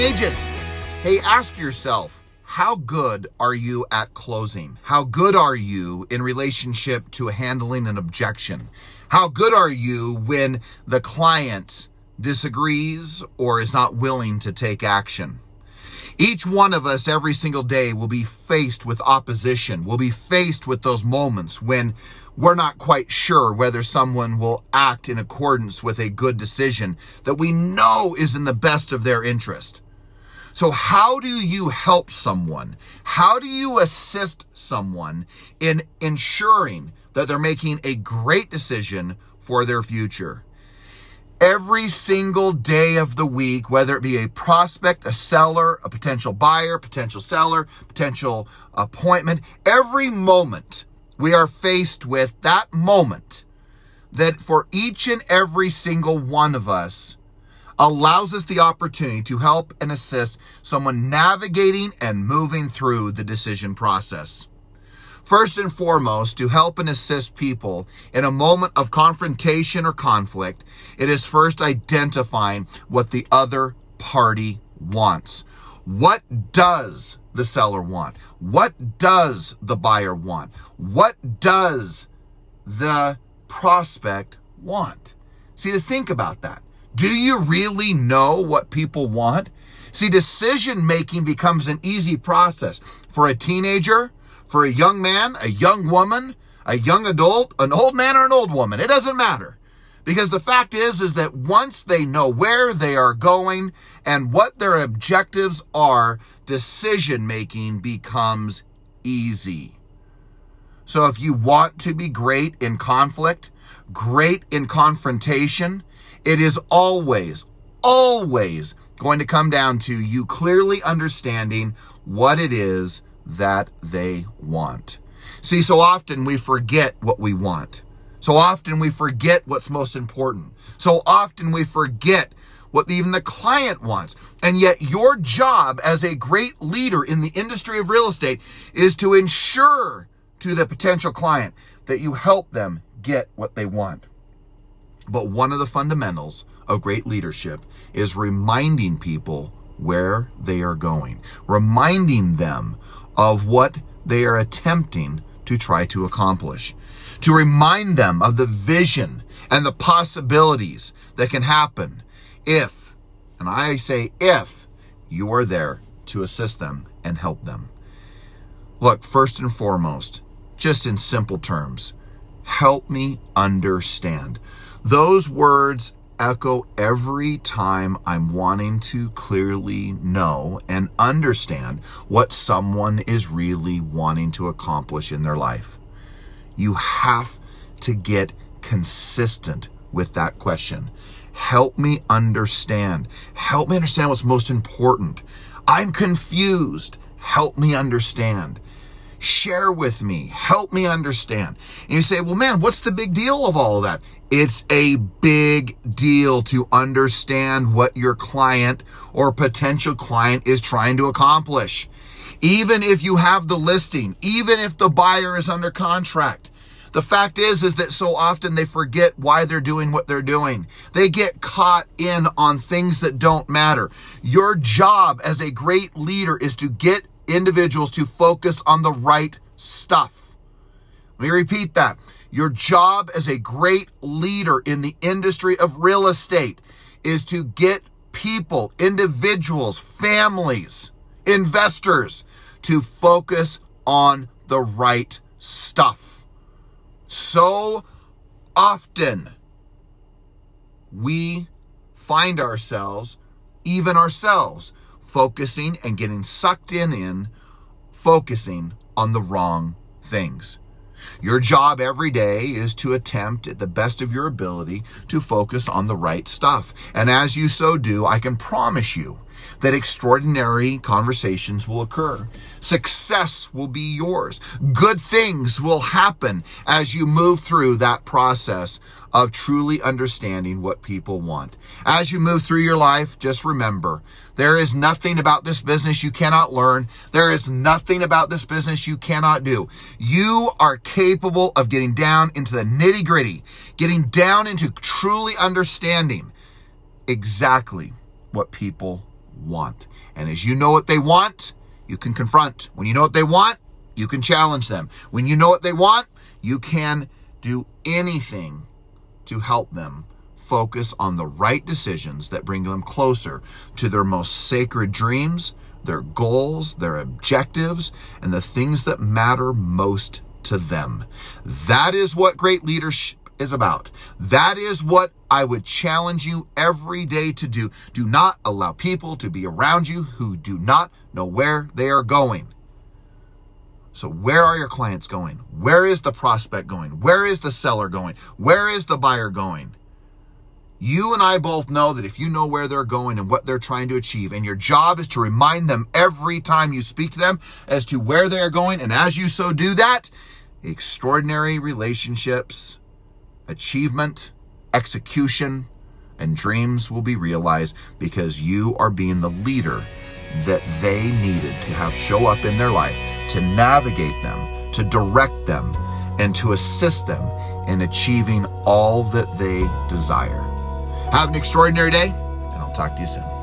agents. Hey, ask yourself, how good are you at closing? How good are you in relationship to handling an objection? How good are you when the client disagrees or is not willing to take action? Each one of us every single day will be faced with opposition, will be faced with those moments when we're not quite sure whether someone will act in accordance with a good decision that we know is in the best of their interest. So, how do you help someone? How do you assist someone in ensuring that they're making a great decision for their future? Every single day of the week, whether it be a prospect, a seller, a potential buyer, potential seller, potential appointment, every moment we are faced with that moment that for each and every single one of us, allows us the opportunity to help and assist someone navigating and moving through the decision process. First and foremost, to help and assist people in a moment of confrontation or conflict, it is first identifying what the other party wants. What does the seller want? What does the buyer want? What does the prospect want? See, to think about that. Do you really know what people want? See, decision making becomes an easy process for a teenager, for a young man, a young woman, a young adult, an old man or an old woman. It doesn't matter. Because the fact is, is that once they know where they are going and what their objectives are, decision making becomes easy. So if you want to be great in conflict, great in confrontation, it is always, always going to come down to you clearly understanding what it is that they want. See, so often we forget what we want. So often we forget what's most important. So often we forget what even the client wants. And yet your job as a great leader in the industry of real estate is to ensure to the potential client that you help them get what they want. But one of the fundamentals of great leadership is reminding people where they are going, reminding them of what they are attempting to try to accomplish, to remind them of the vision and the possibilities that can happen if, and I say if, you are there to assist them and help them. Look, first and foremost, just in simple terms, help me understand. Those words echo every time I'm wanting to clearly know and understand what someone is really wanting to accomplish in their life. You have to get consistent with that question. Help me understand. Help me understand what's most important. I'm confused. Help me understand. Share with me. Help me understand. And you say, well, man, what's the big deal of all of that? It's a big deal to understand what your client or potential client is trying to accomplish. Even if you have the listing, even if the buyer is under contract, the fact is, is that so often they forget why they're doing what they're doing. They get caught in on things that don't matter. Your job as a great leader is to get individuals to focus on the right stuff. Let me repeat that. Your job as a great leader in the industry of real estate is to get people, individuals, families, investors to focus on the right stuff. So often we find ourselves, even ourselves, focusing and getting sucked in in focusing on the wrong things. Your job every day is to attempt at the best of your ability to focus on the right stuff. And as you so do, I can promise you that extraordinary conversations will occur. Success will be yours. Good things will happen as you move through that process of truly understanding what people want. As you move through your life, just remember there is nothing about this business you cannot learn. There is nothing about this business you cannot do. You are capable of getting down into the nitty gritty, getting down into truly understanding exactly what people want. And as you know what they want, you can confront. When you know what they want, you can challenge them. When you know what they want, you can do anything to help them focus on the right decisions that bring them closer to their most sacred dreams, their goals, their objectives, and the things that matter most to them. That is what great leadership is about. That is what I would challenge you every day to do. Do not allow people to be around you who do not know where they are going. So, where are your clients going? Where is the prospect going? Where is the seller going? Where is the buyer going? You and I both know that if you know where they're going and what they're trying to achieve, and your job is to remind them every time you speak to them as to where they are going, and as you so do that, extraordinary relationships, achievement, execution, and dreams will be realized because you are being the leader that they needed to have show up in their life, to navigate them, to direct them, and to assist them in achieving all that they desire. Have an extraordinary day, and I'll talk to you soon.